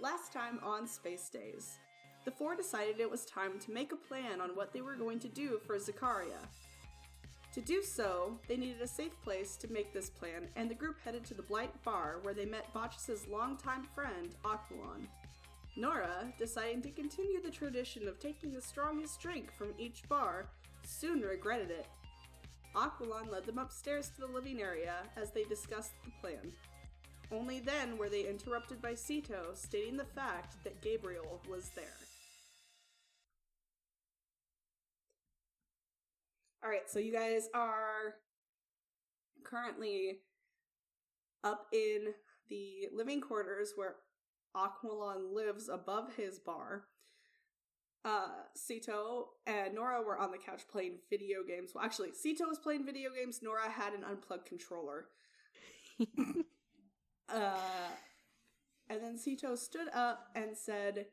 Last time on Space Days, the four decided it was time to make a plan on what they were going to do for Zakaria. To do so, they needed a safe place to make this plan, and the group headed to the Blight Bar where they met Botchus' longtime friend, Aquilon. Nora, deciding to continue the tradition of taking the strongest drink from each bar, soon regretted it. Aquilon led them upstairs to the living area as they discussed the plan. Only then were they interrupted by Sito stating the fact that Gabriel was there. Alright, so you guys are currently up in the living quarters where Aquilon lives above his bar. Uh, Sito and Nora were on the couch playing video games. Well, actually, Sito was playing video games. Nora had an unplugged controller. uh, and then Sito stood up and said,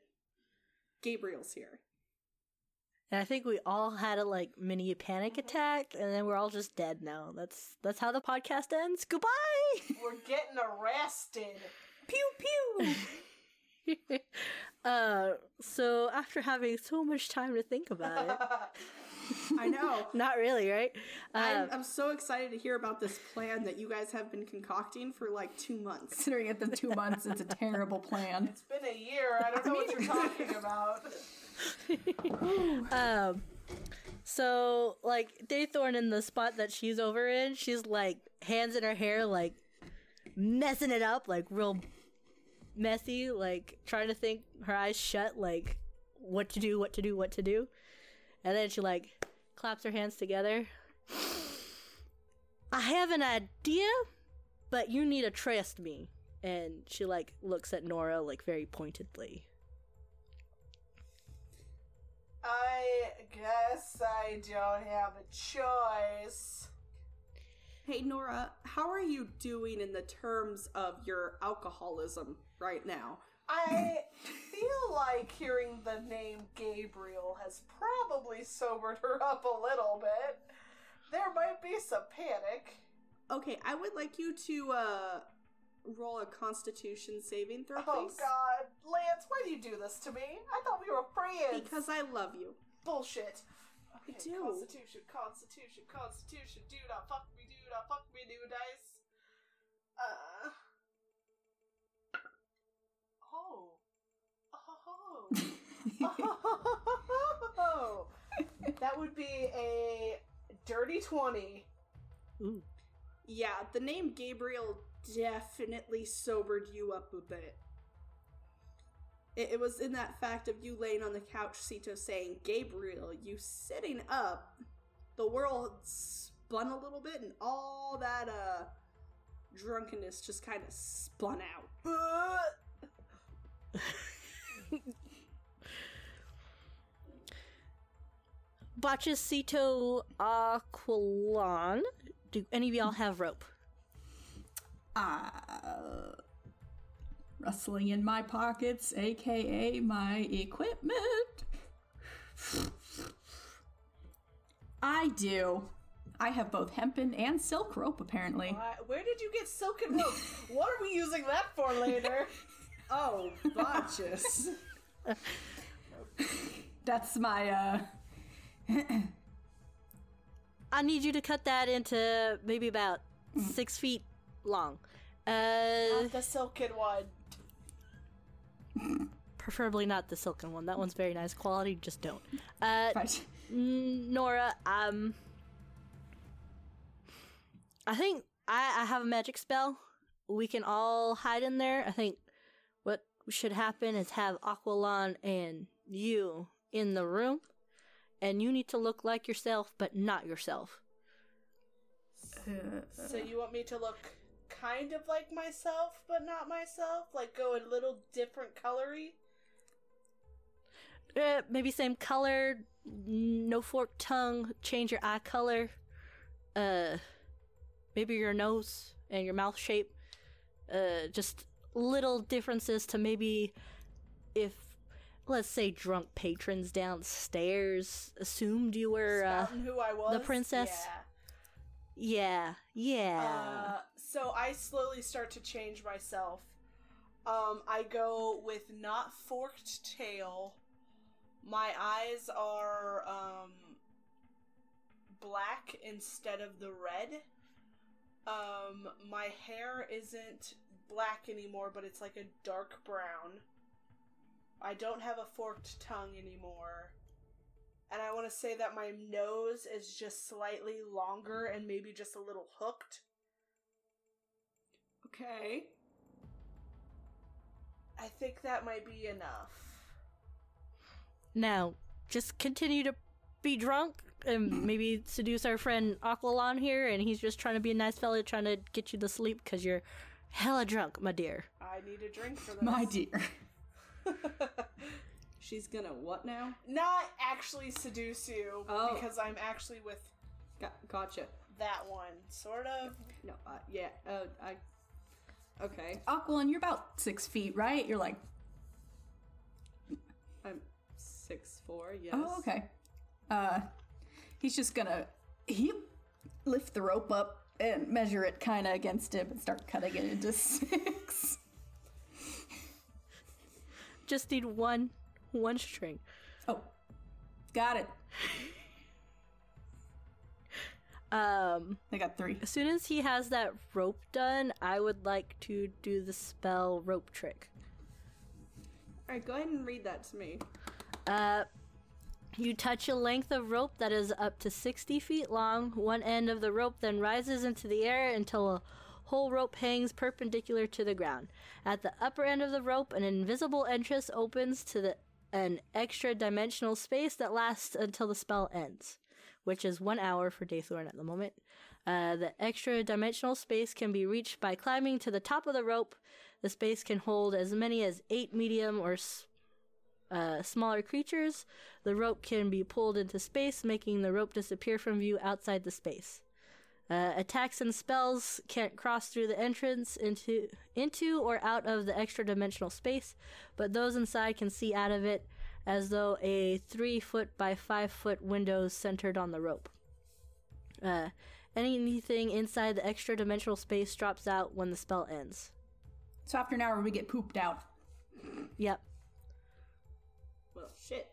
Gabriel's here. And I think we all had a like mini panic attack, and then we're all just dead now. That's that's how the podcast ends. Goodbye. We're getting arrested. Pew pew! uh, so after having so much time to think about it, I know. not really, right? I'm, Uh, I'm so excited to hear about this plan that you guys have been concocting for like two months. Considering it the two months, it's a terrible plan. It's been a year. I don't know what you're talking about. um, so like Daythorn in the spot that she's over in, she's like hands in her hair, like messing it up, like real messy, like trying to think, her eyes shut, like what to do, what to do, what to do, and then she like claps her hands together. I have an idea, but you need to trust me. And she like looks at Nora like very pointedly. I guess I don't have a choice. Hey Nora, how are you doing in the terms of your alcoholism right now? I feel like hearing the name Gabriel has probably sobered her up a little bit. There might be some panic. Okay, I would like you to uh roll a constitution saving throw, Oh please. god. Lance, why do you do this to me? I thought we were friends. Because I love you. Bullshit. Okay, do. Constitution, Constitution, Constitution. Do not fuck me, do not fuck me, do dice. Uh. Oh. Oh. Oh. that would be a dirty 20. Ooh. Yeah, the name Gabriel definitely sobered you up a bit. It, it was in that fact of you laying on the couch, Sito saying, Gabriel, you sitting up. The world spun a little bit, and all that, uh, drunkenness just kind of spun out. Bachesito Aquilon. Do any of y'all have rope? Uh, rustling in my pockets, aka my equipment. I do. I have both hempen and silk rope, apparently. Uh, where did you get silken rope? what are we using that for later? Oh, Botchus. That's my, uh. I need you to cut that into maybe about six feet long. Uh, the silken one. preferably not the silken one. That one's very nice quality. Just don't. Uh, Right. Nora, um, I think I, I have a magic spell. We can all hide in there. I think what should happen is have Aquilon and you in the room, and you need to look like yourself, but not yourself. So you want me to look kind of like myself, but not myself? Like go a little different colory? Uh, maybe same color, no forked tongue, change your eye color. Uh, maybe your nose and your mouth shape. Uh, just little differences to maybe if, let's say, drunk patrons downstairs assumed you were. Uh, who I was? the princess? Yeah. yeah, yeah. Uh, so I slowly start to change myself. Um, I go with not forked tail. My eyes are um black instead of the red. Um, my hair isn't black anymore, but it's like a dark brown. I don't have a forked tongue anymore. And I want to say that my nose is just slightly longer and maybe just a little hooked. Okay. I think that might be enough. Now, just continue to be drunk and maybe seduce our friend Aquilon here, and he's just trying to be a nice fella, trying to get you to sleep because you're hella drunk, my dear. I need a drink for this. My dear. She's gonna what now? Not actually seduce you Oh. because I'm actually with Got, gotcha. that one. Sort of. No, uh, yeah. Uh, I. Okay. Aquilon, you're about six feet, right? You're like, I'm six four. Yes. oh, okay. Uh, he's just gonna he lift the rope up and measure it kind of against him and start cutting it into six. Just need one, one string. Oh, got it. Um, I got three. as soon as he has that rope done, I would like to do the spell rope trick. All right. Go ahead and read that to me. Uh, you touch a length of rope that is up to 60 feet long. One end of the rope then rises into the air until a whole rope hangs perpendicular to the ground. At the upper end of the rope, an invisible entrance opens to the an extra dimensional space that lasts until the spell ends, which is one hour for Daythorn at the moment. Uh, the extra dimensional space can be reached by climbing to the top of the rope. The space can hold as many as eight medium or s- uh, smaller creatures. The rope can be pulled into space, making the rope disappear from view outside the space. Uh, attacks and spells can't cross through the entrance into into or out of the extra dimensional space, but those inside can see out of it as though a three foot by five foot window is centered on the rope. Uh, anything inside the extra dimensional space drops out when the spell ends. So after an hour, we get pooped out. Yep. Well, shit.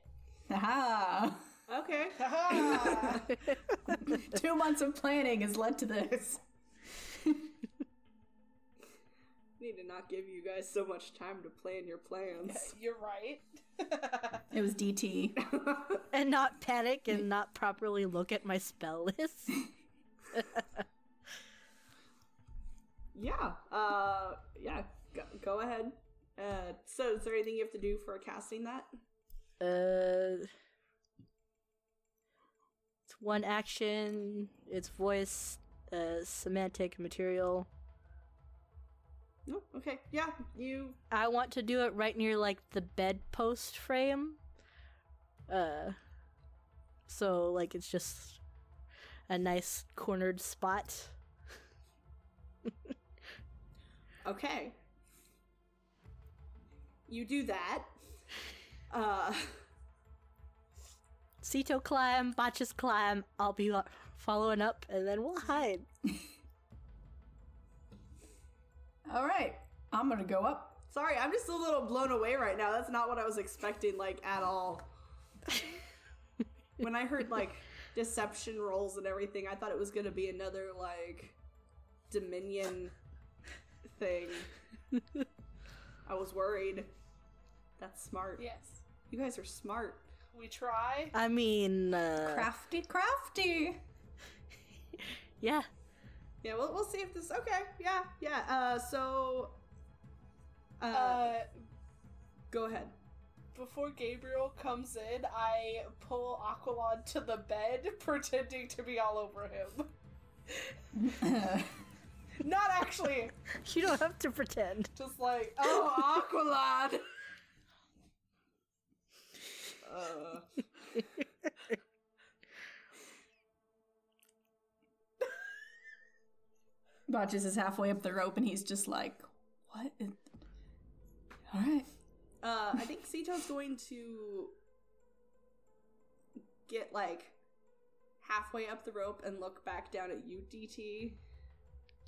Aha! Okay. Two months of planning has led to this. Need to not give you guys so much time to plan your plans. You're right. It was DT. and not panic and not properly look at my spell list. yeah. Uh. Yeah. Go, go ahead. Uh. So, is there anything you have to do for casting that? Uh, it's one action. It's voice, uh, somatic material. No. Okay. Yeah. You. I want to do it right near like the bedpost frame. Uh, so like it's just a nice cornered spot. Okay. You do that. Uh. Sito climb, Botchus climb. I'll be following up, and then we'll hide. All right, I'm gonna go up. Sorry, I'm just a little blown away right now. That's not what I was expecting, like, at all. when I heard, like, deception rolls and everything, I thought it was gonna be another, like, Dominion thing. I was worried. That's smart. yes. You guys are smart. We try. I mean, uh, Crafty, crafty. yeah. Yeah, we'll, we'll see if this. Okay, yeah, yeah. Uh, so. Uh, Uh, go ahead. before Gabriel comes in, I pull Aquilon to the bed, pretending to be all over him. Not actually, You don't have to pretend. just like, Oh, Aqualad! Uh, Botchus is halfway up the rope and he's just like, "What? All right." uh, I think Sito's going to get like halfway up the rope and look back down at you, DT.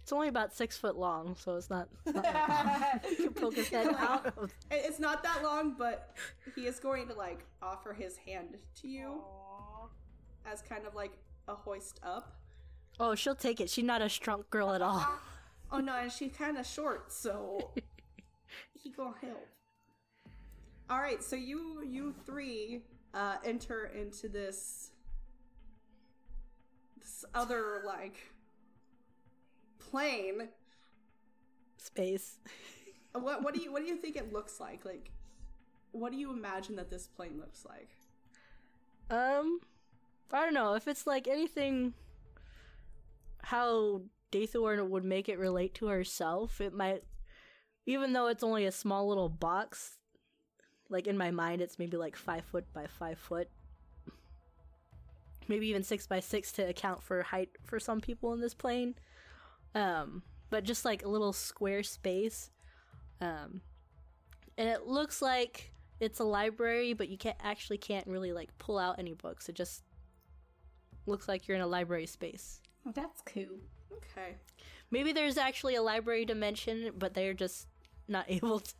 It's only about six foot long, so it's not. It's not you can poke his head out of. It's not that long, but he is going to like offer his hand to you Aw. as kind of like a hoist up. Oh, she'll take it. She's not a strong girl at all. Oh no, and she's kind of short, so he gonna help. All right, so you you three uh, enter into this this other like plane. Space. What what do you what do you think it looks like? Like, what do you imagine that this plane looks like? Um, I don't know if it's like anything. How Daythorn would make it relate to herself, it might, even though it's only a small little box. Like in my mind, it's maybe like five foot by five foot, maybe even six by six to account for height for some people in this plane. Um, but just like a little square space. Um, and it looks like it's a library, but you can't actually can't really like pull out any books. It just looks like you're in a library space. Oh, that's cool. Okay. Maybe there's actually a library dimension, but they're just not able to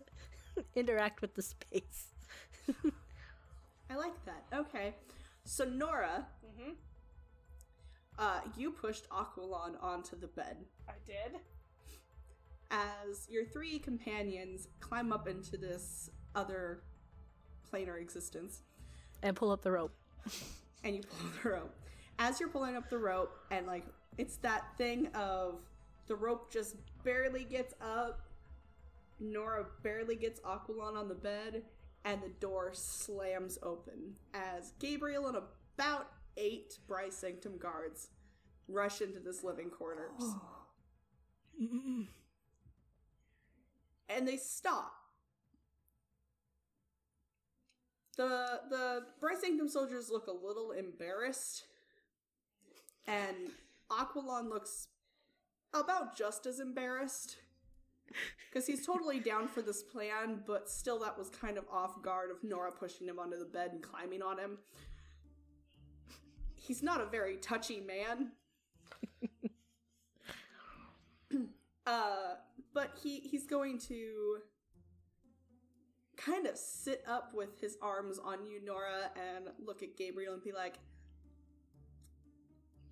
interact with the space. I like that. Okay. So Nora, Mhm. Uh, you pushed Aquilon onto the bed. I did. as your three companions climb up into this other planar existence and pull up the rope. and you pull the rope. As you're pulling up the rope, and like it's that thing of the rope just barely gets up, Nora barely gets Aquilon on the bed, and the door slams open as Gabriel and about eight Bryce Sanctum guards rush into this living quarters. Oh. and they stop. The the Bryce Sanctum soldiers look a little embarrassed, and Aquilon looks about just as embarrassed because he's totally down for this plan, but still that was kind of off guard of Nora pushing him onto the bed and climbing on him. He's not a very touchy man. uh, but he he's going to kind of sit up with his arms on you, Nora, and look at Gabriel and be like,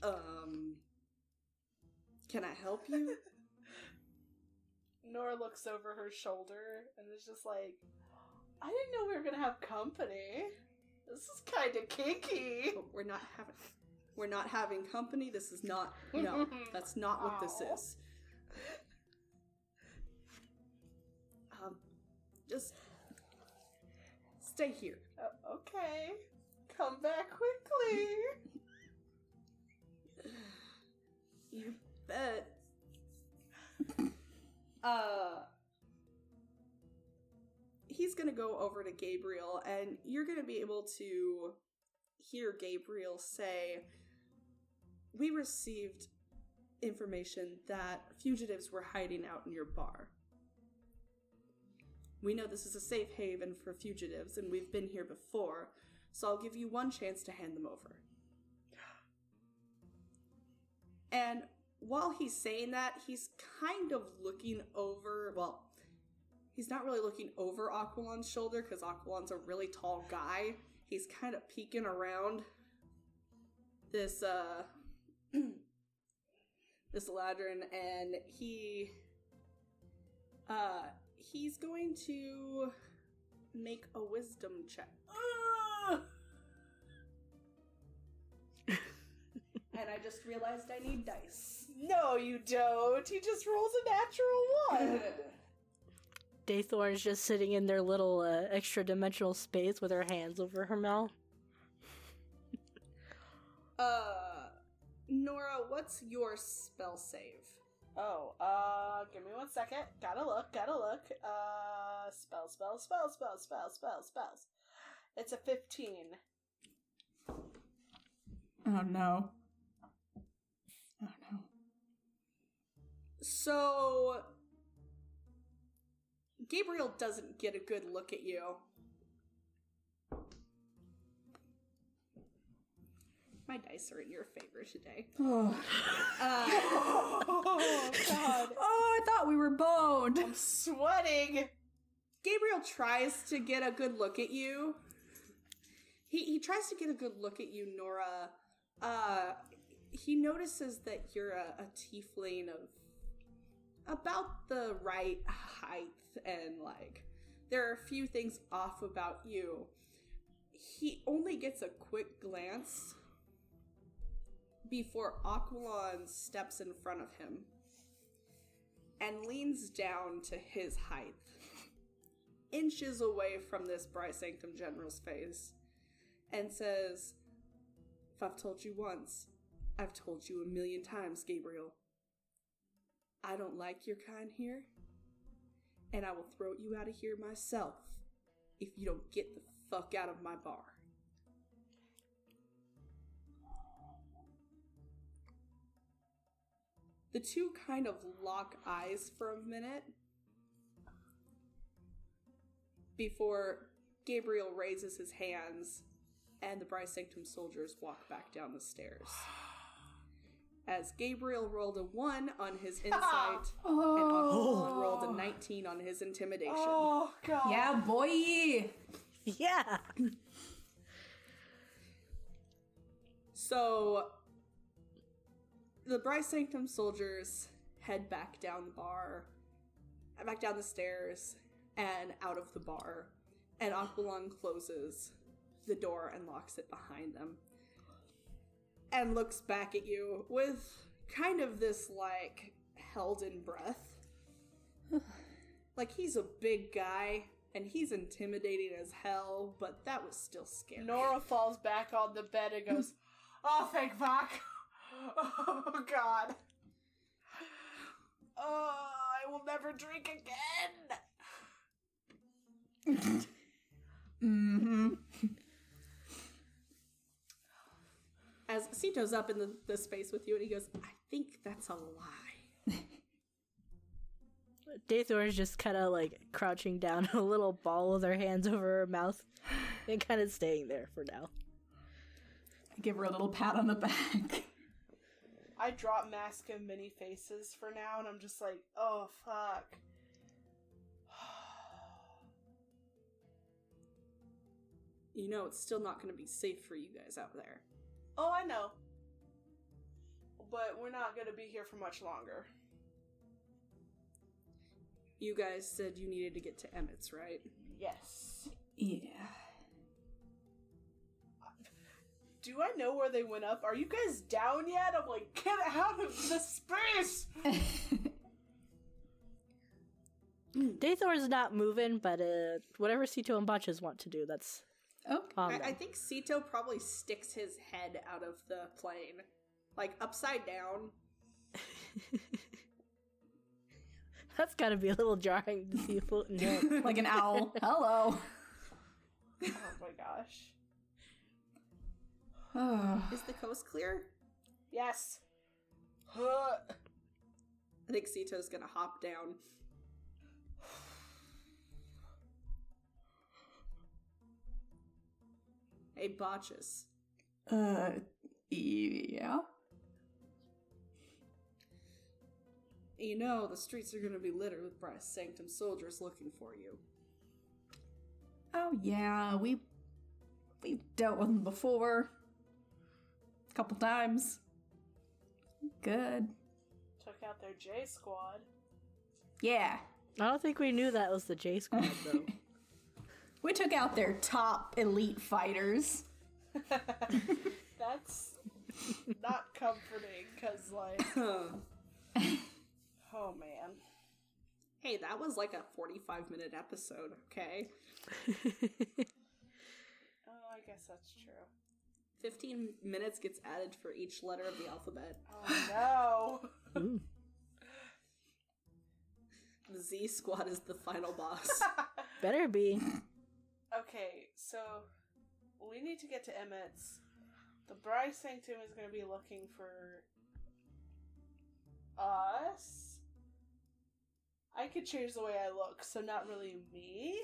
um, can I help you? Nora looks over her shoulder and is just like, I didn't know we were gonna have company. This is kind of kinky. But we're not having we're not having company. This is not no, that's not what this Aw. is. Um, just stay here. Uh, okay, come back quickly. He's gonna go over to Gabriel and you're gonna be able to hear Gabriel say We received information that fugitives were hiding out in your bar. We know this is a safe haven for fugitives, and we've been here before, so I'll give you one chance to hand them over. And while he's saying that, he's kind of looking over. Well, he's not really looking over Aquilon's shoulder because Aquilon's a really tall guy. He's kind of peeking around this uh this ladron, and he uh he's going to make a wisdom check. And I just realized I need dice. no, you don't. He just rolls a natural one. Daythorn's just sitting in their little uh, extra dimensional space with her hands over her mouth. Uh, Nora, what's your spell save? oh, uh, give me one second. Gotta look, gotta look. Uh, spell, spell, spell, spell, spell, spell, spells. It's a 15. Oh no. Oh no. So, Gabriel doesn't get a good look at you. my dice are in your favor today. Oh. Oh god. oh, I thought we were boned. I'm sweating. Gabriel tries to get a good look at you. He he tries to get a good look at you, Nora. Uh, he notices that you're a, a tiefling of about the right height, and like there are a few things off about you. He only gets a quick glance before Aquilon steps in front of him and leans down to his height inches away from this Bright Sanctum General's face and says, If I've told you once, I've told you a million times, Gabriel. I don't like your kind here, and I will throw you out of here myself if you don't get the fuck out of my bar. The two kind of lock eyes for a minute before Gabriel raises his hands and the Bright Sanctum soldiers walk back down the stairs. As Gabriel rolled a 1 on his ah. insight and Oh. Aquilon rolled a 19 on his intimidation. Oh god. Yeah, boy. Yeah. So the Bright Sanctum soldiers head back down the bar, back down the stairs, and out of the bar. And Aquilon closes the door and locks it behind them. And looks back at you with kind of this like held in breath. like he's a big guy and he's intimidating as hell, but that was still scary. Nora falls back on the bed and goes, Oh, thank fuck. Oh, God. Oh, I will never drink again. Mm-hmm. As Sito's up in the, the space with you and he goes, I think that's a lie. Daythorn is just kind of like crouching down in a little ball with her hands over her mouth and kind of staying there for now. Give her a little pat on the back. I drop Mask of Many Faces for now, and I'm just like, oh, fuck. You know it's still not going to be safe for you guys out there. Oh, I know. But we're not gonna be here for much longer. You guys said you needed to get to Emmett's, right? Yes. Yeah. Do I know where they went up? Are you guys down yet? I'm like, get out of the space! Daythorn is not moving, but uh, whatever Sito and Botchus want to do, that's Oh. okay. I. I think Sito probably sticks his head out of the plane, like upside down. That's gotta be a little jarring to see a floating head. Like an owl. Hello. Oh my gosh. Oh. Is the coast clear? Yes. I think Sito's gonna hop down. Hey, Botchus. Uh, yeah. You know, the streets are gonna be littered with Bright Sanctum soldiers looking for you. Oh yeah, we we've dealt with them before. A couple times. Good. Took out their J squad. Yeah. I don't think we knew that was the J squad though. We took out their top elite fighters. That's not comforting, because, like, oh man. hey, that was like a 45 minute episode, okay? Oh, I guess that's true. 15 minutes gets added for each letter of the alphabet. Oh no. The Z squad is the final boss. Better be. Okay, so we need to get to Emmett's. The Bright Sanctum is going to be looking for us. I could change the way I look, so not really me.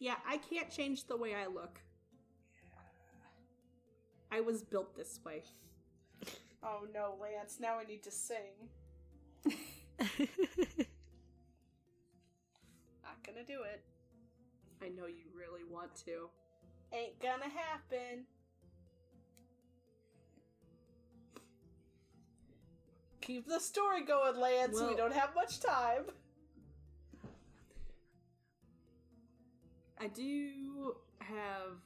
yeah, I can't change the way I look. I was built this way. Oh no, Lance, now I need to sing. Not gonna do it. I know you really want to. Ain't gonna happen. Keep the story going, Lance. we don't have much time. I do have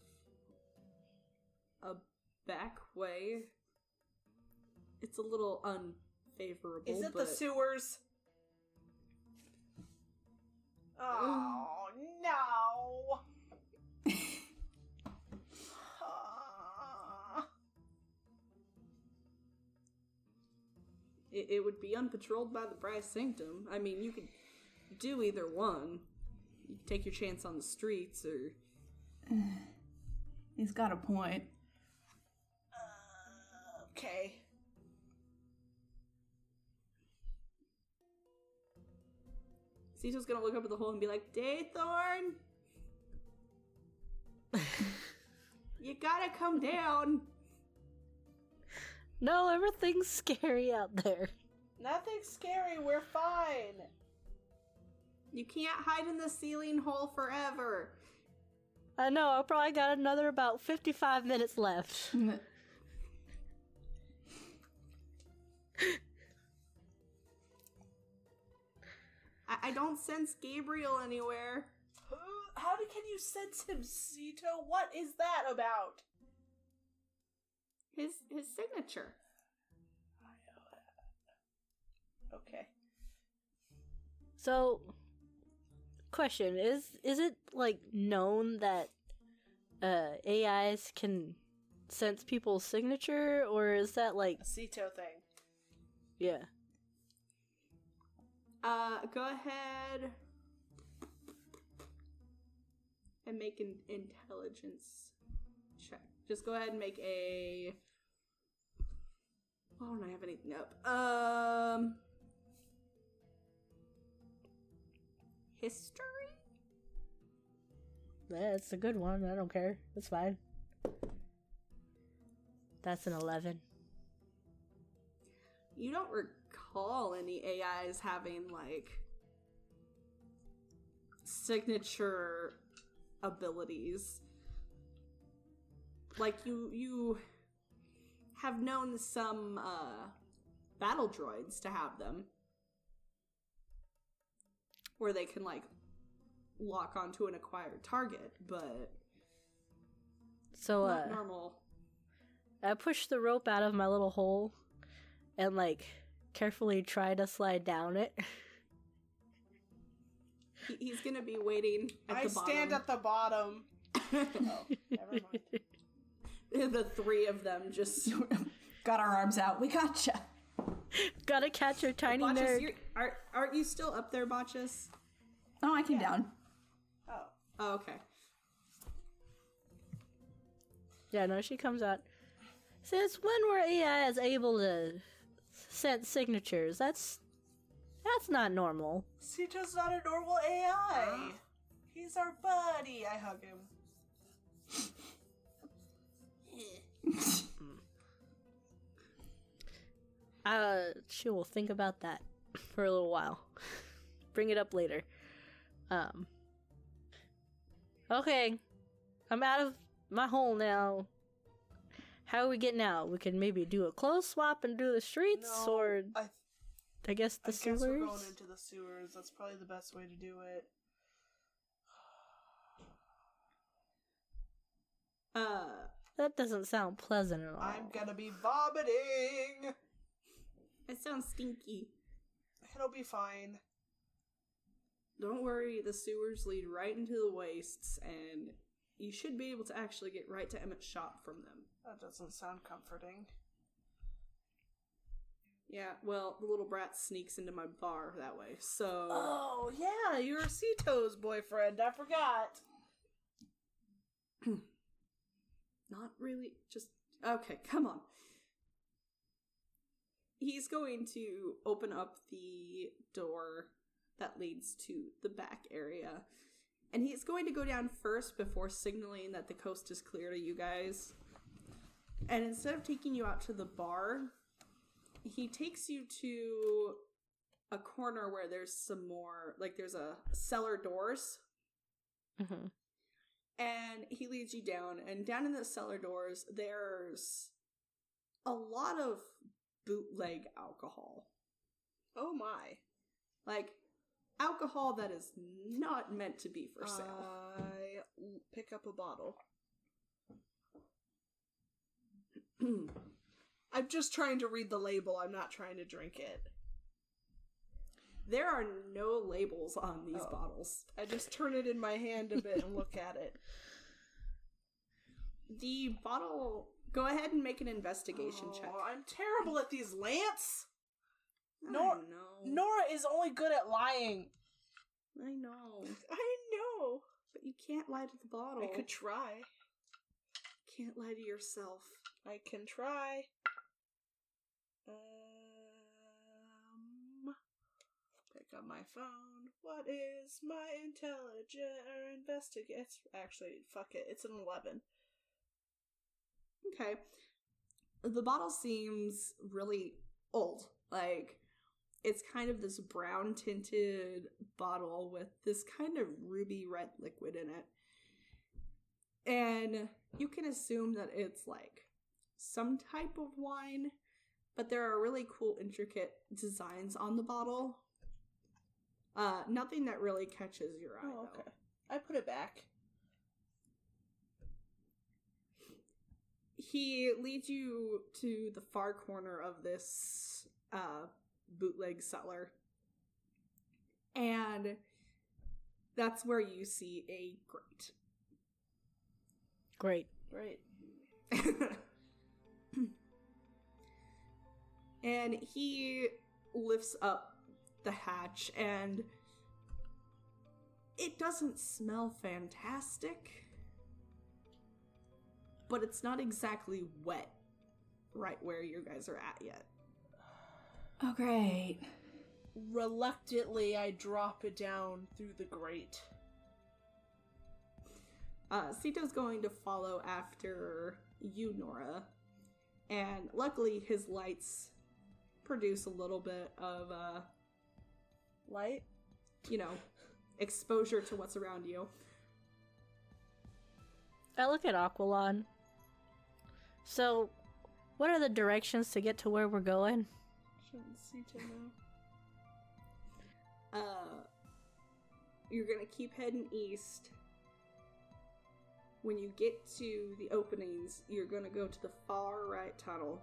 a back way. It's a little unfavorable. Is it the sewers? Oh no. It, it would be unpatrolled by the Bryce Sanctum. I mean, you could do either one. You could take your chance on the streets, or He's got a point. Sito's gonna look up at the hole and be like, Daythorn! you gotta come down! no, everything's scary out there. Nothing's scary. We're fine. You can't hide in the ceiling hole forever. I know, I probably got another about 55 minutes left. I, I don't sense Gabriel anywhere. Who? How can you sense him, Sito? What is that about? His his signature. Okay. So, question is is it like known that uh AIs can sense people's signature or is that like A Sito thing. yeah. Uh, go ahead and make an intelligence check. Just go ahead and make a. Oh, don't I have anything up? Um, history. That's a good one. I don't care. That's fine. That's an 11. You don't recall any AIs having like signature abilities. Like you you have known some uh battle droids to have them. Where they can like lock onto an acquired target, but So uh normal. I pushed the rope out of my little hole and like carefully try to slide down it. He, he's gonna be waiting at I the stand at the bottom. Oh, never mind. the three of them just got our arms out. We gotcha. Gotta catch your tiny Botchus, nerd. you're, are, aren't you still up there, Botchus? Oh, I came down. Oh. Oh, okay. Yeah, no, she comes out. Since when were AIs able to sense signatures? That's that's not normal. Sito's not a normal AI. He's our buddy. I hug him. Uh, she will think about that for a little while. Bring it up later. Um. Okay, I'm out of my hole now. How are we getting out? We can maybe do a clothes swap and do the streets, No, or I, I guess the I sewers. guess we're going into the sewers. That's probably the best way to do it. Uh, That doesn't sound pleasant at all. I'm gonna be vomiting. it sounds stinky. It'll be fine. Don't worry, the sewers lead right into the wastes, and you should be able to actually get right to Emmett's shop from them. That doesn't sound comforting. Yeah, well, the little brat sneaks into my bar that way, so. Oh yeah, you're Sito's boyfriend. I forgot. Not really, just. Okay, come on. He's going to open up the door that leads to the back area. And he's going to go down first before signaling that the coast is clear to you guys. And instead of taking you out to the bar, he takes you to a corner where there's some more, like there's a cellar doors, hmm and he leads you down. And down in the cellar doors, there's a lot of bootleg alcohol, Oh my. like alcohol that is not meant to be for sale. I pick up a bottle. I'm just trying to read the label. I'm not trying to drink it. there are no labels on these Oh. bottles. I just turn it in my hand a bit and look at it. The bottle. Go ahead and make an investigation oh, check. Oh, I'm terrible at these, Nor- know. Nora is only good at lying. I know. I know. But you can't lie to the bottle. I could try. Can't lie to yourself. I can try. Um, pick up my phone. What is my intelligent or investigate? Actually fuck it. It's an eleven. Okay. The bottle seems really old. Like, it's kind of this brown tinted bottle with this kind of ruby red liquid in it. And you can assume that it's like some type of wine, but there are really cool, intricate designs on the bottle. Uh, nothing that really catches your eye. Oh, though. okay. I put it back. he leads you to the far corner of this uh, bootleg cellar and that's where you see a grate. Great. Great. and he lifts up the hatch and it doesn't smell fantastic but it's not exactly wet right where you guys are at yet Oh, great. Reluctantly, I drop it down through the grate. Uh, Sito's going to follow after you, Nora. And luckily, his lights produce a little bit of, uh, Light. you know, exposure to what's around you. I look at Aquilon. So, what are the directions to get to where we're going? Shouldn't Sito know. Uh, you're gonna keep heading east. When you get to the openings, you're gonna go to the far right tunnel.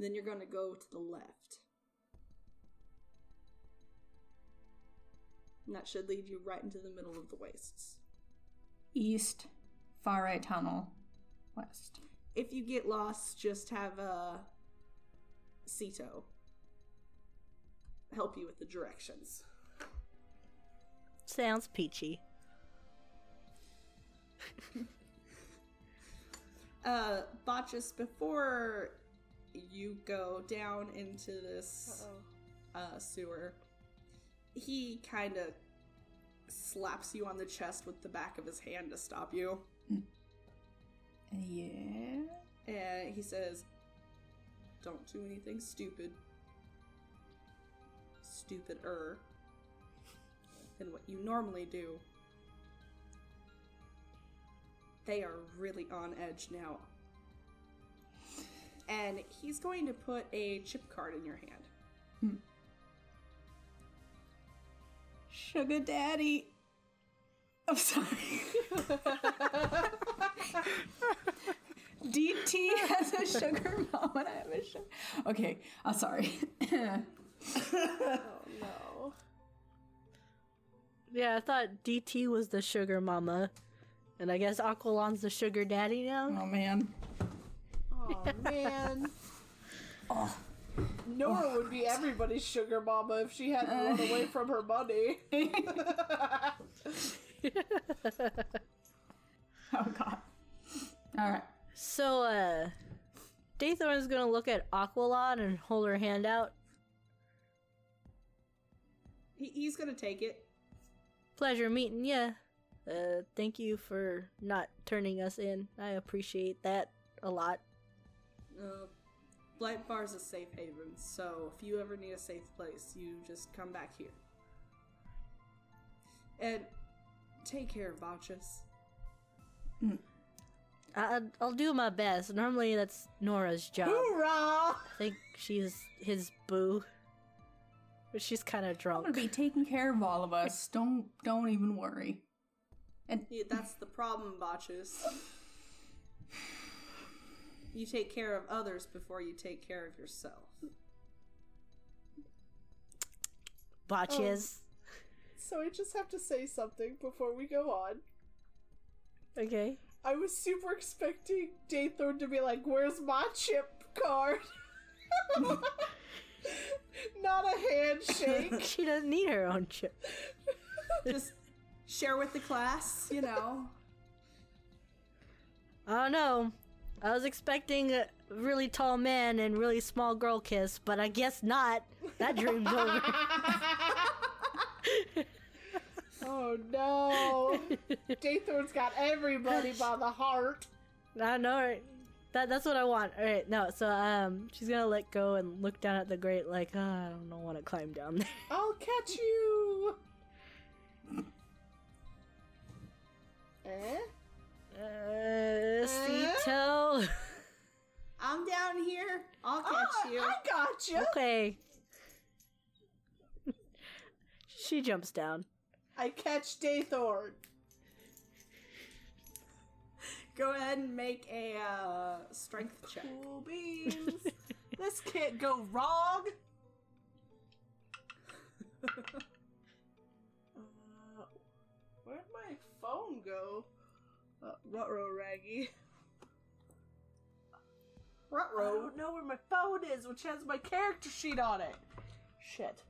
Then you're gonna go to the left. And that should lead you right into the middle of the wastes. East, far right tunnel, west. If you get lost, just have uh, Sito help you with the directions. Sounds peachy. Uh, Botchus, before you go down into this uh, sewer, he kind of slaps you on the chest with the back of his hand to stop you. Yeah. And he says, Don't do anything stupid. Stupider than what you normally do. They are really on edge now. And he's going to put a chip card in your hand. Hmm. Sugar daddy. I'm sorry. DT has a sugar mom and I have a sugar. Okay, I'm sorry. Oh no. Yeah, I thought DT was the sugar mama. And I guess Aquilon's the sugar daddy now? oh man. Oh man. Oh. Nora would be everybody's sugar mama if she hadn't run away from her money. Oh god. All right. So, uh, Daythorn's gonna look at Aquilon and hold her hand out. He, he's going to take it. Pleasure meeting ya. Uh, thank you for not turning us in. I appreciate that a lot. Uh, Blight Bar's is a safe haven, so if you ever need a safe place, you just come back here. And take care, Botchus. I, I'll do my best. Normally, that's Nora's job. Hoorah! I think she's his boo, but she's kind of I'm drunk. gonna be taking care of all of us. Don't don't even worry. And Yeah, that's the problem, Botchus. You take care of others before you take care of yourself. Botchus. Oh. So I just have to say something before we go on. Okay. I was super expecting Daythorn to be like, "Where's my chip card?" Not a handshake. she doesn't need her own chip. Just share with the class, you know. I don't know. I was expecting a really tall man and really small girl kiss, but I guess not. That dream's over. oh no! Daythorn's got everybody by the heart. I know. Right? That that's what I want. All right, no. So um, she's gonna let go and look down at the grate like, oh, I don't know, want to climb down there. I'll catch you. Eh? Uh, Sito. I'm down here. I'll catch Ah, you. I got you. okay. she jumps down. I catch Daythorn. Go ahead and make a uh, strength check. Cool beans. this can't go wrong. Rutro Raggy. I Rutro. don't know where my phone is, which has my character sheet on it. Shit.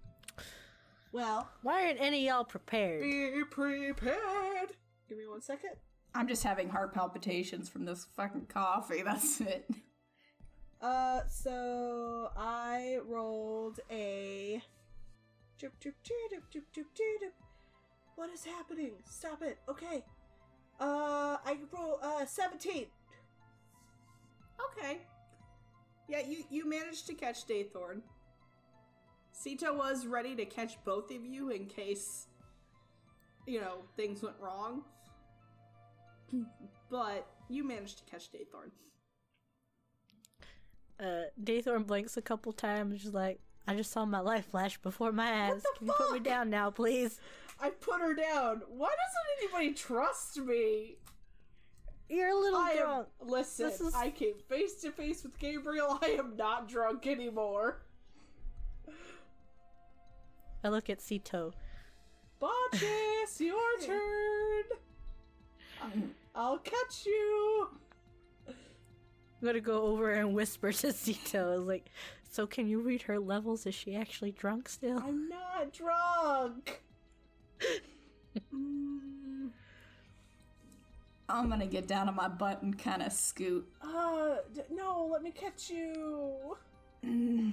Well, Why aren't any of y'all prepared? be prepared. Give me one second. I'm just having heart palpitations from this fucking coffee. That's it. Uh, so I rolled a. What is happening? Stop it. Okay. Uh, I roll uh seventeen. Okay. Yeah, you you managed to catch Daythorn. Sito was ready to catch both of you in case you know things went wrong. but you managed to catch Daythorn. Uh, Daythorn blinks a couple times, just like, I just saw my life flash before my eyes. the Can you put me down now, please? I put her down. Why doesn't anybody trust me? You're a little I am. drunk. Listen, This is- I came face to face with Gabriel. I am not drunk anymore. I look at Sito. Botchus, your turn. I'll catch you. I'm gonna go over and whisper to Sito. I was like, so can you read her levels? Is she actually drunk still? I'm not drunk. Mm, I'm gonna get down on my butt and kind of scoot. Uh, d- no, let me catch you. Mm,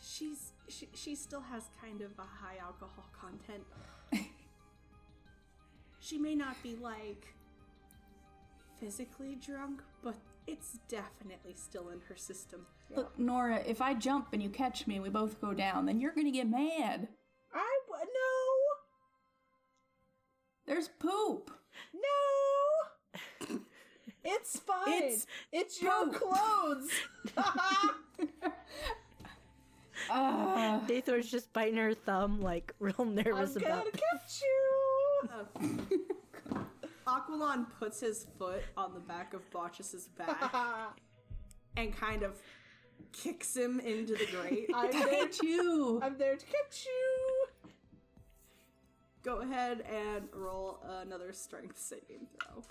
she's she, she still has kind of a high alcohol content. she may not be like physically drunk, but it's definitely still in her system. Look, Nora, if I jump and you catch me, we both go down, then you're gonna get mad. It's. It's It's, your poop. clothes. Uh, Daythorn's just biting her thumb, like real nervous about. I'm gonna catch you. Aquilon puts his foot on the back of Botchus's back and kind of kicks him into the grate. I'm there. hate you. I'm there to catch you. Go ahead and roll another strength saving throw.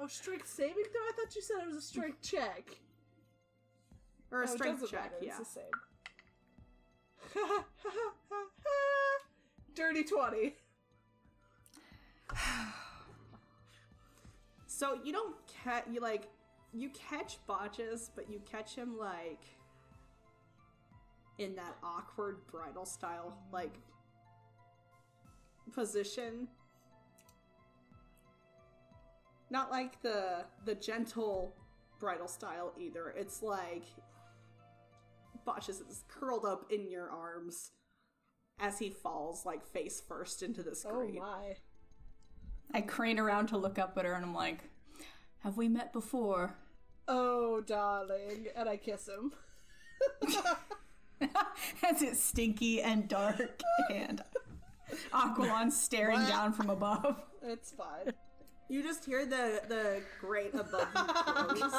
Oh, strength saving throw? I thought you said it was a strength check. Or a No, strength check, matter, yeah. It's the same. Dirty 20. So you don't catch you like you catch Botchus, but you catch him like in that awkward bridal style like position. Not like the the gentle bridal style either. It's like Botchus is curled up in your arms as he falls like face first into this Oh my. I crane around to look up at her and I'm like, Have we met before? Oh, darling. And I kiss him. As it's stinky and dark and Aquilon staring down from above. It's fine. You just hear the the grate above you close,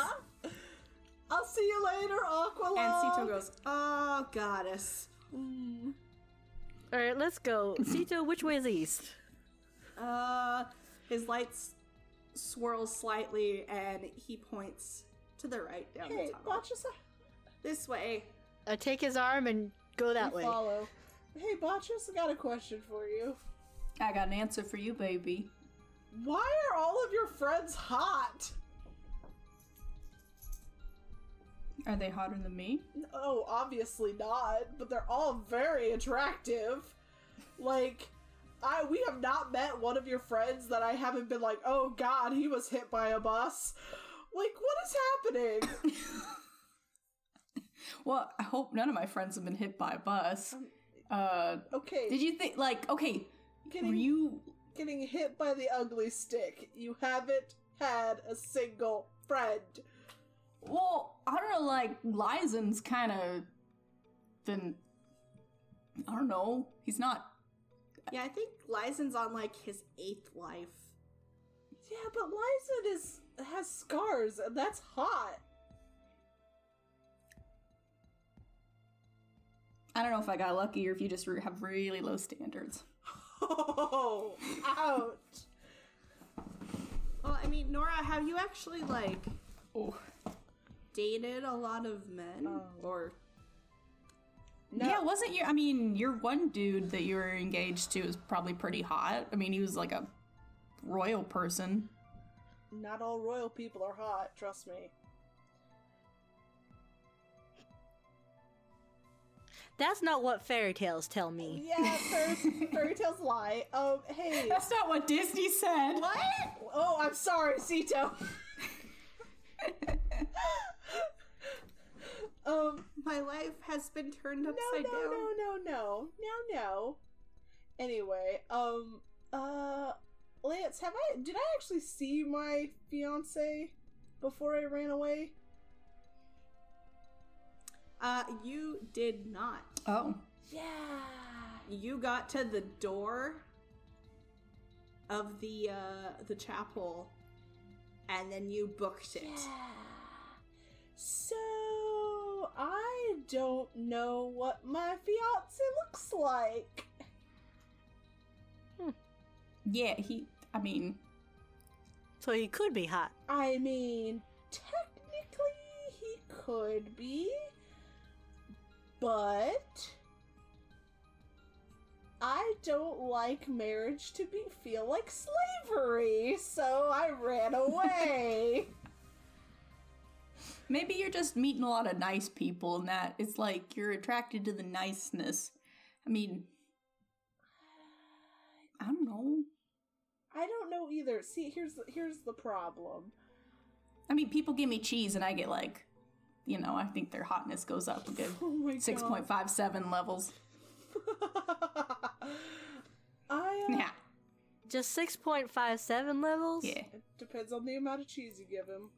I'll see you later, Aqualung. and Sito goes, "Oh, goddess." All right, let's go. Sito, which way is east? Uh, his lights swirl slightly, and he points to the right down Hey, the tunnel. watch us. This way. I take his arm and go that way. Follow. Hey, Botchus, I got a question for you. I got an answer for you, baby. Why are all of your friends hot? Are they hotter than me? Oh, obviously not, but they're all very attractive. Like, I we have not met one of your friends that I haven't been like, oh god, he was hit by a bus. Like, what is happening? Well, I hope none of my friends have been hit by a bus. Uh, Okay, did you think, like, okay, were you. Getting hit by the ugly stick. You haven't had a single friend. Well, I don't know, like, Lysen's kind of been. I don't know. He's not. Yeah, I think Lysen's on like his eighth life. Yeah, but Liza is has scars, and that's hot. I don't know if I got lucky or if you just have really low standards. Oh, ouch. Well, I mean, Nora, have you actually like Oh. dated a lot of men, Oh. or No, Yeah, wasn't you? I mean, your one dude that you were engaged to is probably pretty hot. I mean, he was like a royal person. not all royal people are hot. Trust me. That's not what fairy tales tell me. Yeah, fairy, fairy tales lie. Um, hey. That's not what Disney said. what? Oh, I'm sorry, Sito. um, My life has been turned no, upside no, down. No, no, no, no, no, no. Anyway, um, uh, Lance, have I? Did I actually see my fiance before I ran away? Uh, you did not. Oh. Yeah. You got to the door of the uh the chapel, and then you booked it. Yeah. So I don't know what my fiance looks like. Yeah, he. I mean, So he could be hot. I mean, technically he could be, but I don't like marriage to be feel like slavery, so I ran away. maybe you're just meeting a lot of nice people, and that it's like you're attracted to the niceness. I mean, I don't know. I don't know either. See, here's the, here's the problem. I mean, people give me cheese, and I get like, you know, I think their hotness goes up a good Oh my six point five seven levels. I uh, Yeah, Just 6.57 levels? yeah. It depends on the amount of cheese you give him.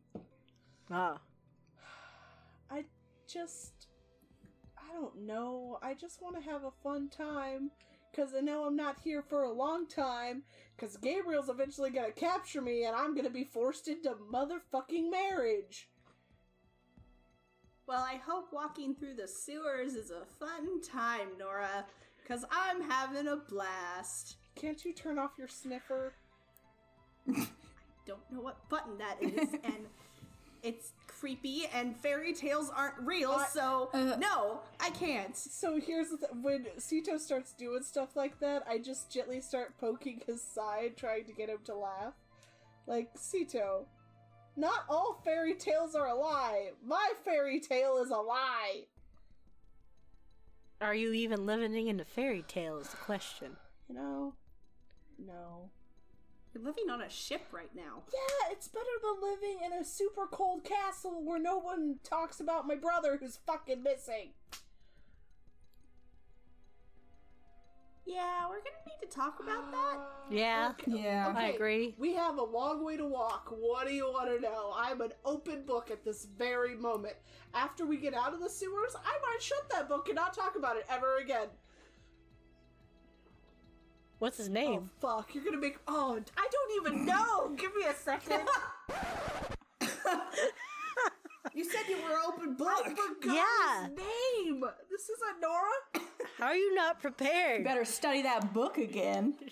Ah. I just. I don't know. I just want to have a fun time. Because I know I'm not here for a long time. Because Gabriel's eventually going to capture me and I'm going to be forced into motherfucking marriage. Well, I hope walking through the sewers is a fun time, Nora, because I'm having a blast. Can't you turn off your sniffer? I don't know what button that is, and it's creepy, and fairy tales aren't real, I- so Uh, no, I can't. So here's the th- when Sito starts doing stuff like that, I just gently start poking his side, trying to get him to laugh. Like, Sito, not all fairy tales are a lie. My fairy tale is a lie. Are you even living in a fairy tale is the question. You know? No. You're living on a ship right now. Yeah, it's better than living in a super cold castle where no one talks about my brother who's fucking missing. Yeah, we're gonna need to talk about that. Um, yeah, Yeah. I agree. We have a long way to walk. What do you want to know? I'm an open book at this very moment. After we get out of the sewers, I might shut that book and not talk about it ever again. What's his Oh name? fuck! You're gonna make. Oh, I don't even know. Give me a second. You said you were open book. I forgot Yeah. his name. This isn't Nora. How are you not prepared? You better study that book again.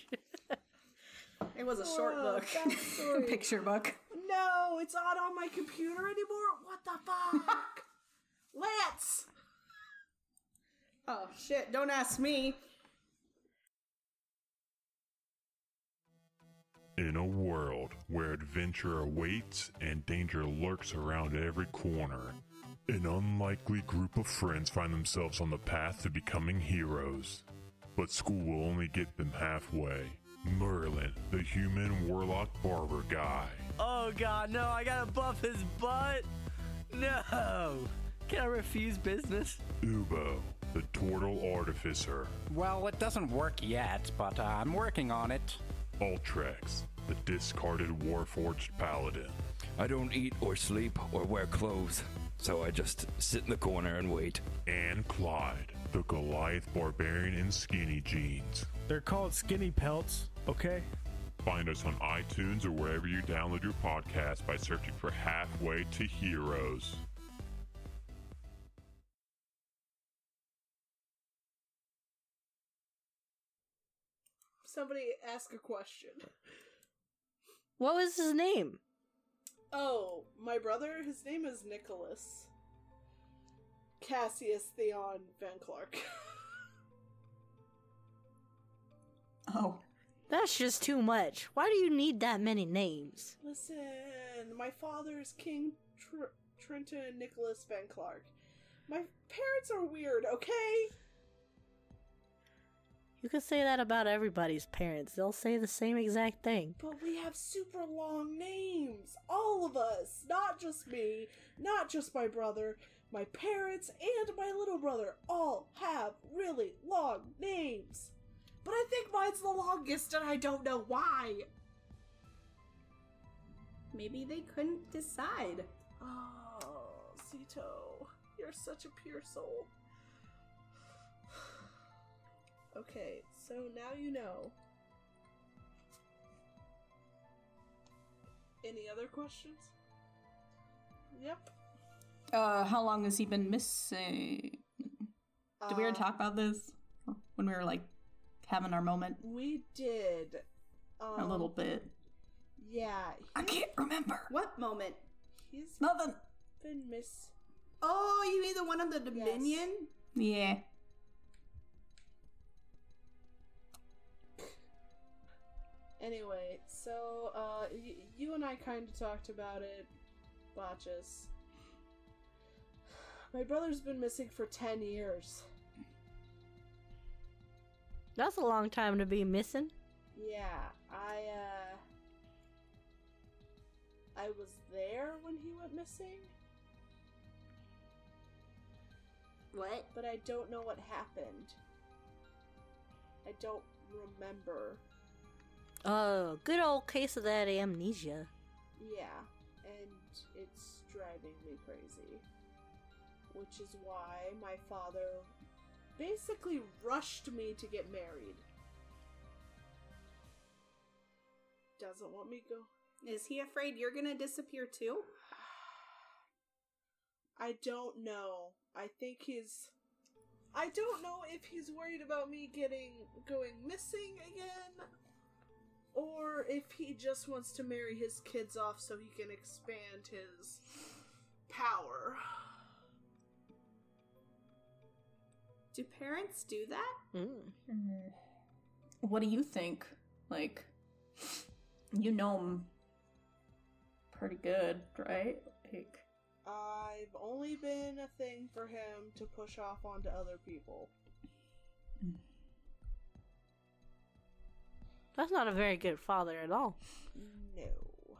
It was a oh, short Oh, book. Picture book. No, it's not on my computer anymore. What the fuck? Lance. oh shit! Don't ask me. In a world where adventure awaits and danger lurks around every corner, an unlikely group of friends find themselves on the path to becoming heroes. But school will only get them halfway. Merlin, the human warlock barber guy. Oh god, no, I gotta buff his butt. No. Can I refuse business? Ubo, the turtle artificer. Well, it doesn't work yet, but uh, I'm working on it. Ultrex, the discarded warforged paladin. I don't eat or sleep or wear clothes, so I just sit in the corner and wait. And Clyde, the Goliath barbarian in skinny jeans. They're called skinny pelts, okay? Find us on iTunes or wherever you download your podcast by searching for Halfway to Heroes. Somebody ask a question. What was his name? Oh, my brother, his name is Nicholas. Cassius Theon Van Clark. Oh. That's just too much. Why do you need that many names? Listen, my father is King Tr- Trenton Nicholas Van Clark. My parents are weird, okay? You could say that about everybody's parents. They'll say the same exact thing. But we have super long names. All of us. Not just me, not just my brother. My parents and my little brother all have really long names. But I think mine's the longest and I don't know why. Maybe they couldn't decide. Oh, Sito, you're such a pure soul. Okay, so now you know. Any other questions? Yep. Uh, how long has he been missing? Did we already Uh, talk about this when we were like having our moment? We did. Um, a little bit. Yeah, I can't remember. What moment? he's Nothing. been miss. Oh, you mean the one on the Dominion? Yeah. Anyway, so uh, y- you and I kind of talked about it, Botchus. My brother's been missing for ten years. That's a long time to be missing. Yeah, I uh I was there when he went missing, What? but I don't know what happened. I don't remember. Oh, good old case of that amnesia. Yeah, and it's driving me crazy. Which is why my father basically rushed me to get married. Doesn't want me to go. Is he afraid you're gonna disappear too? I don't know. I think he's. I don't know if he's worried about me getting going missing again, or if he just wants to marry his kids off so he can expand his power. Do parents do that? Mm. What do you think? Like, you know him pretty good, right? Like, I've only been a thing for him to push off onto other people. That's not a very good father at all. No.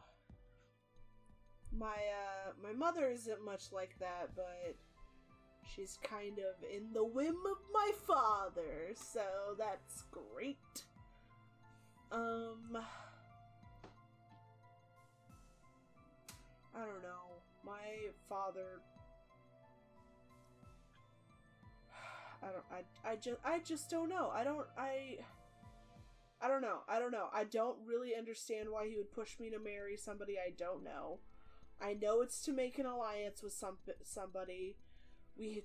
My uh my mother isn't much like that, but she's kind of in the whim of my father, so that's great. Um I don't know. My father I don't I I just I just don't know. I don't I I don't know. I don't know. I don't really understand why he would push me to marry somebody I don't know. I know it's to make an alliance with some somebody. We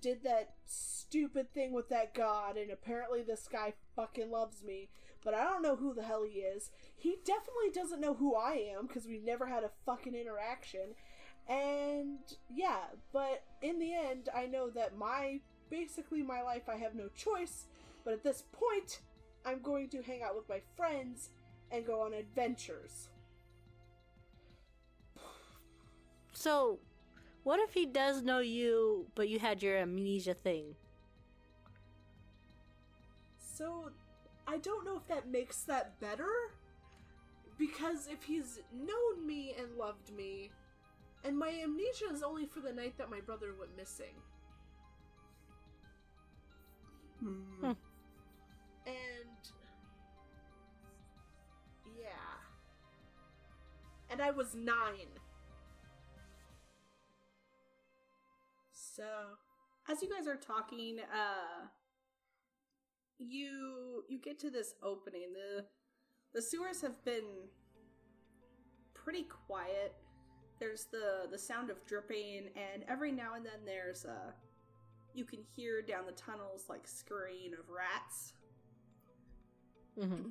did that stupid thing with that god, and apparently this guy fucking loves me, but I don't know who the hell he is. He definitely doesn't know who I am because we've never had a fucking interaction. And yeah, but in the end, I know that my basically my life, I have no choice. But at this point, I'm going to hang out with my friends and go on adventures. So, what if he does know you, but you had your amnesia thing? So, I don't know if that makes that better. Because if he's known me and loved me, and my amnesia is only for the night that my brother went missing. Hmm. And I was nine. So, as you guys are talking, uh you you get to this opening. The the sewers have been pretty quiet. There's the the sound of dripping and every now and then there's uh you can hear down the tunnels like scurrying of rats. Mm-hmm.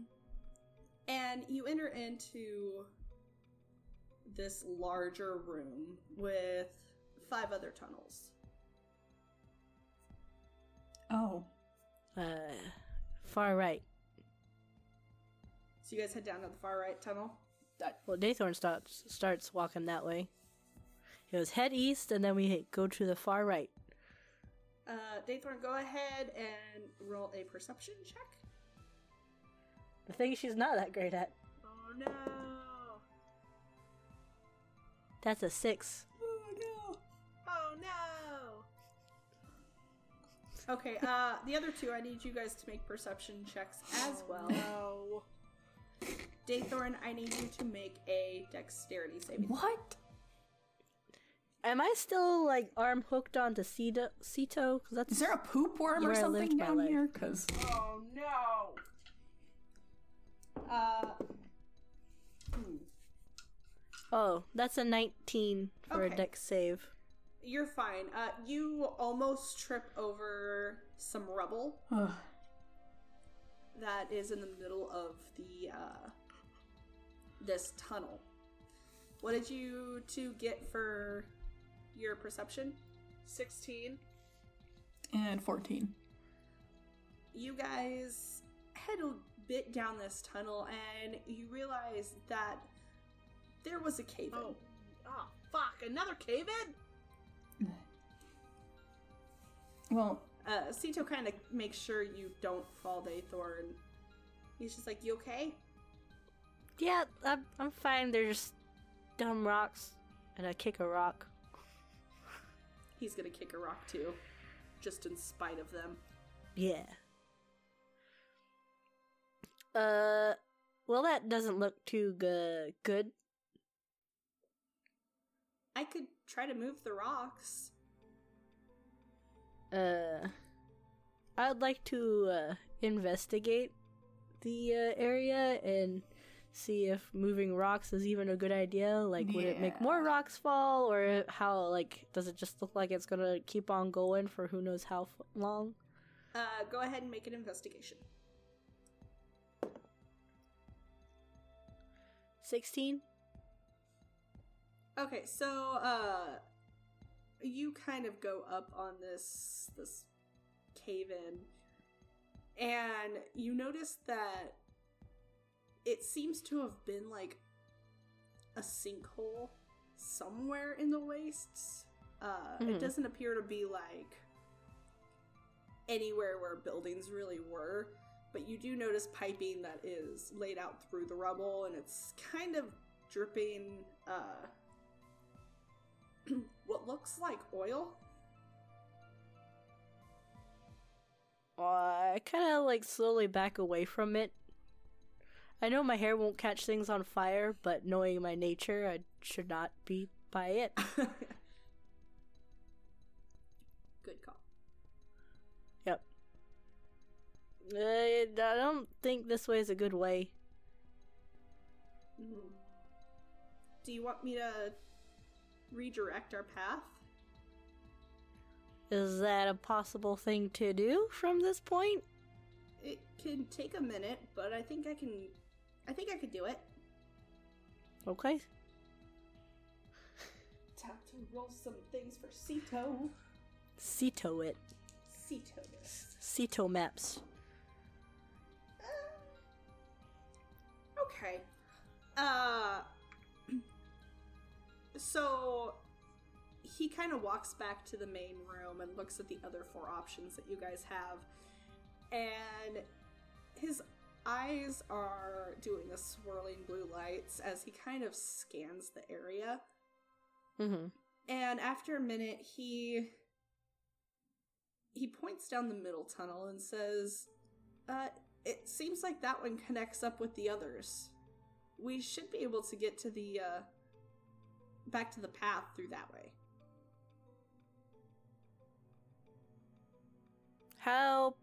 And you enter into this larger room with five other tunnels. Oh. Uh, far right. So you guys head down to the far right tunnel. Well, Daythorn starts starts walking that way. He goes head east, and then we go to the far right. Uh, Daythorn, go ahead and roll a perception check. The thing she's not that great at. Oh no! That's a six. Oh no. Oh no! Okay, uh, the other two, I need you guys to make perception checks as well. No. Daythorn, I need you to make a dexterity saving. What? Am I still like arm hooked onto Sito? Sito? Because that's Is there a poop worm or something down here? Cause Oh no! Uh. Oh, that's a nineteen for Okay. a dex save. You're fine. Uh, you almost trip over some rubble Ugh. that is in the middle of the uh, this tunnel. What did you two get for your perception? 16. and fourteen. You guys head a bit down this tunnel and you realize that there was a cave in. Oh. Oh, fuck. Another cave in? Well, Uh, Sito kind of makes sure you don't fall, Daythorn. He's just like, You okay? Yeah, I'm, I'm fine. They're just dumb rocks, and I kick a rock. He's gonna kick a rock too, just in spite of them. Yeah. Uh, well, that doesn't look too g- good. I could try to move the rocks. Uh, I'd like to uh, investigate the uh, area and see if moving rocks is even a good idea. Like, would it make more rocks fall, or how? Like, does it just look like it's gonna keep on going for who knows how f- long? Uh, go ahead and make an investigation. Sixteen. Okay, so uh, you kind of go up on this this cave in, and you notice that it seems to have been like a sinkhole somewhere in the wastes. Uh, It Mhm. doesn't appear to be like anywhere where buildings really were. but you do notice piping that is laid out through the rubble and it's kind of dripping uh, what looks like oil. I kind of like slowly back away from it. I know my hair won't catch things on fire, but knowing my nature, I should not be by it. Good call. yep. Uh, I don't think this way is a good way. Mm. Do you want me to redirect our path? Is that a possible thing to do from this point? It can take a minute, but I think I can. I think I could do it. Okay. Time to roll some things for Sito. Ceto it. Ceto this. Ceto maps. Okay. Uh. So he kind of walks back to the main room and looks at the other four options that you guys have, and his eyes are doing the swirling blue lights as he kind of scans the area. Mm-hmm. And after a minute, he he points down the middle tunnel and says, "Uh, it seems like that one connects up with the others. We should be able to get to the uh back to the path through that way." How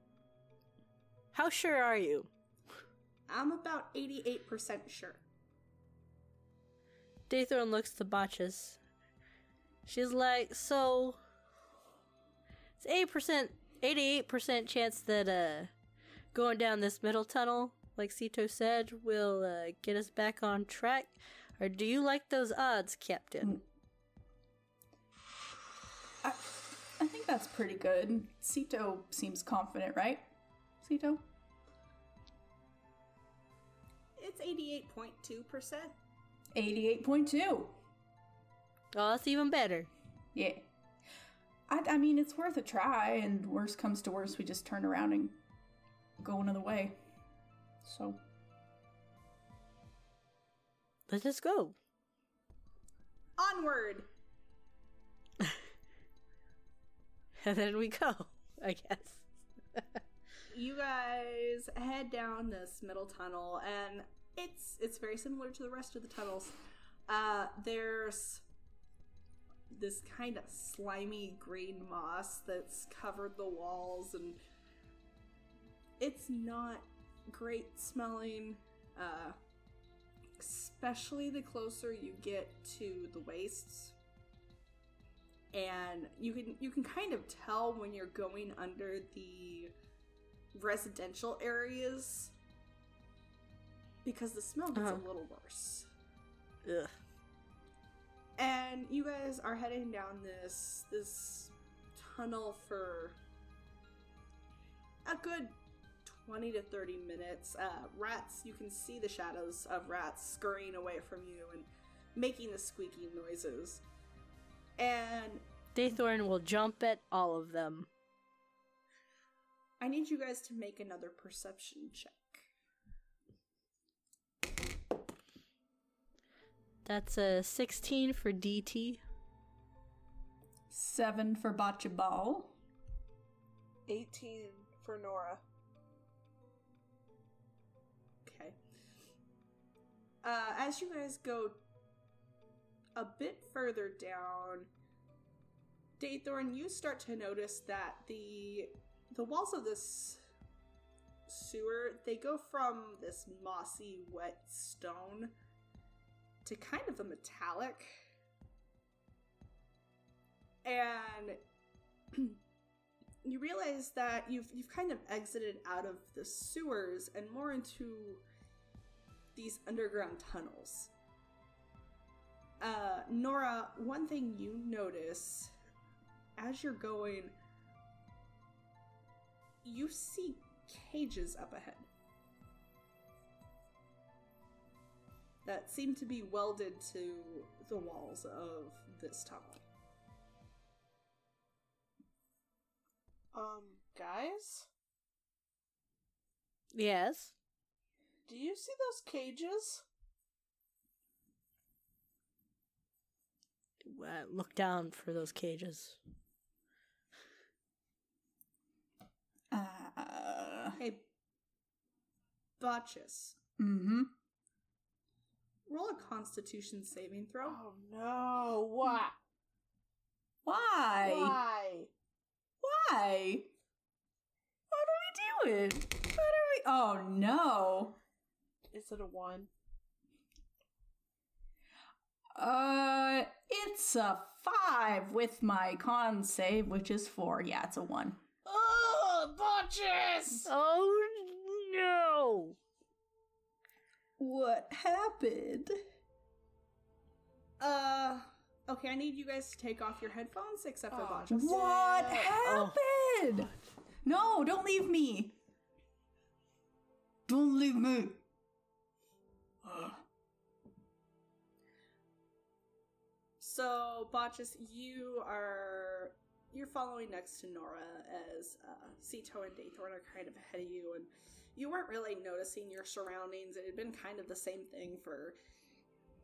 how sure are you? I'm about 88% sure. Daythorn looks to Botchus. She's like, so it's eight percent, eighty-eight percent chance that uh going down this middle tunnel, like Sito said, will uh, get us back on track. Or do you like those odds, Captain? Mm. I, I think that's pretty good. Sito seems confident, right? Sito? It's 88.2%. 88.2. Oh, that's even better. Yeah. I, I mean, it's worth a try, and worst comes to worst, we just turn around and go another way. So, Let us just go. Onward! And then we go, I guess. you guys head down this middle tunnel and it's it's very similar to the rest of the tunnels uh there's this kind of slimy green moss that's covered the walls and it's not great smelling uh especially the closer you get to the wastes and you can you can kind of tell when you're going under the residential areas because the smell gets Uh-huh. a little worse. Ugh. And you guys are heading down this this tunnel for a good 20 to 30 minutes. Uh, rats, you can see the shadows of rats scurrying away from you and making the squeaking noises. And Daythorn will jump at all of them. I need you guys to make another perception check. That's a 16 for DT. seven for Bocce Ball. 18 for Nora. Uh, as you guys go a bit further down, Daythorn, you start to notice that the the walls of this sewer they go from this mossy, wet stone to kind of a metallic, and you realize that you've you've kind of exited out of the sewers and more into these underground tunnels. Uh, Nora, one thing you notice as you're going, you see cages up ahead that seem to be welded to the walls of this tunnel. Um, guys? Yes. Do you see those cages? Uh, look down for those cages. Uh, Hey, Botchus, mm-hmm. roll a Constitution saving throw. Oh no! Why? Why? Why? Why? What are we doing? What are we? Oh no. Is it a one? Uh, it's a five with my con save, which is four. Yeah, it's a one. Oh, Botchus! Oh no! What happened? Uh, okay, I need you guys to take off your headphones except for Oh, Botchus. What Oh. happened? No, don't leave me. Don't leave me. So, Botchus, you are you're following next to Nora as uh, Sito and Daythorn are kind of ahead of you, and you weren't really noticing your surroundings. It had been kind of the same thing for,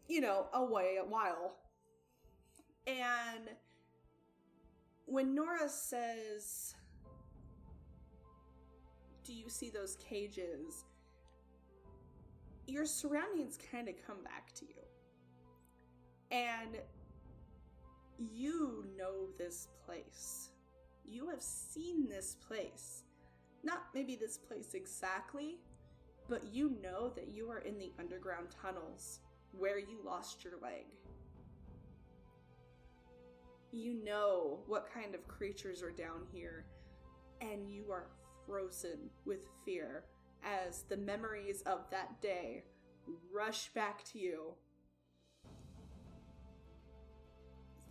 you know, a way a while. And when Nora says, "Do you see those cages?" Your surroundings kind of come back to you. And you know this place. You have seen this place. Not maybe this place exactly, but you know that you are in the underground tunnels where you lost your leg. You know what kind of creatures are down here, and you are frozen with fear as the memories of that day rush back to you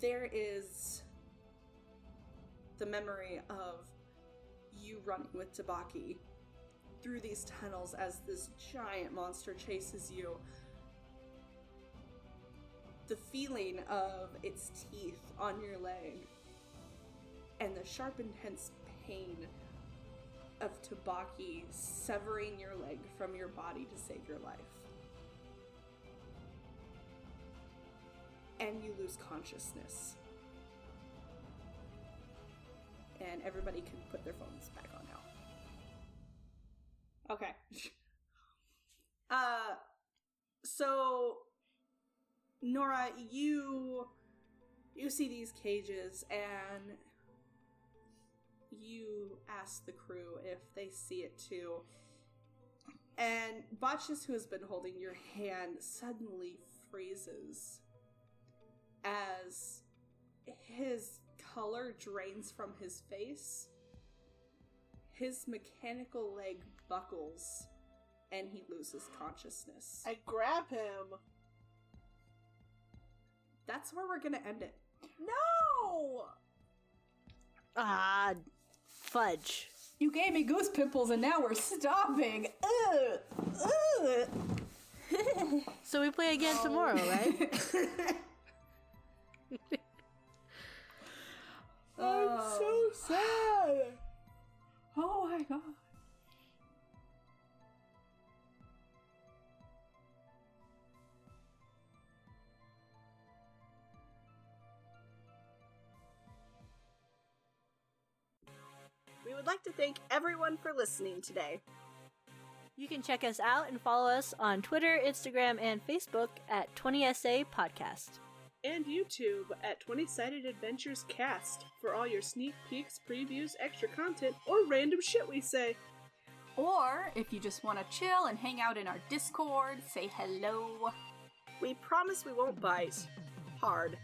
there is the memory of you running with Tabaki through these tunnels as this giant monster chases you. The feeling of its teeth on your leg, and the sharp, intense pain of Tabaki severing your leg from your body to save your life. And you lose consciousness. And everybody can put their phones back on now. Okay. uh so Nora, you you see these cages and you ask the crew if they see it too. And Botchus, who has been holding your hand, suddenly freezes as his color drains from his face. His mechanical leg buckles and he loses consciousness. I grab him. That's where we're gonna end it. No! Ah, fudge. You gave me goose pimples and now we're stopping. Ugh. Ugh. So we play again tomorrow, right? I'm oh. so sad. oh my god. We would like to thank everyone for listening today. You can check us out and follow us on Twitter, Instagram, and Facebook at 20SA Podcast. And YouTube at 20 Sided Adventures Cast for all your sneak peeks, previews, extra content, or random shit we say. Or if you just want to chill and hang out in our Discord, say hello. We promise we won't bite. Hard.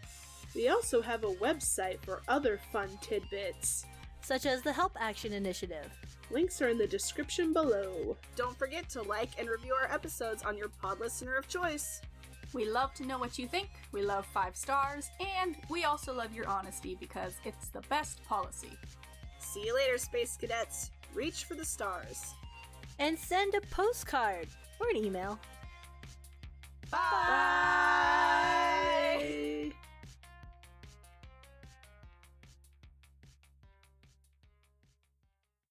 We also have a website for other fun tidbits. Such as the Help Action Initiative. Links are in the description below. Don't forget to like and review our episodes on your pod listener of choice. We love to know what you think. We love five stars, and we also love your honesty because it's the best policy. See you later, Space Cadets. Reach for the stars. And send a postcard or an email. Bye.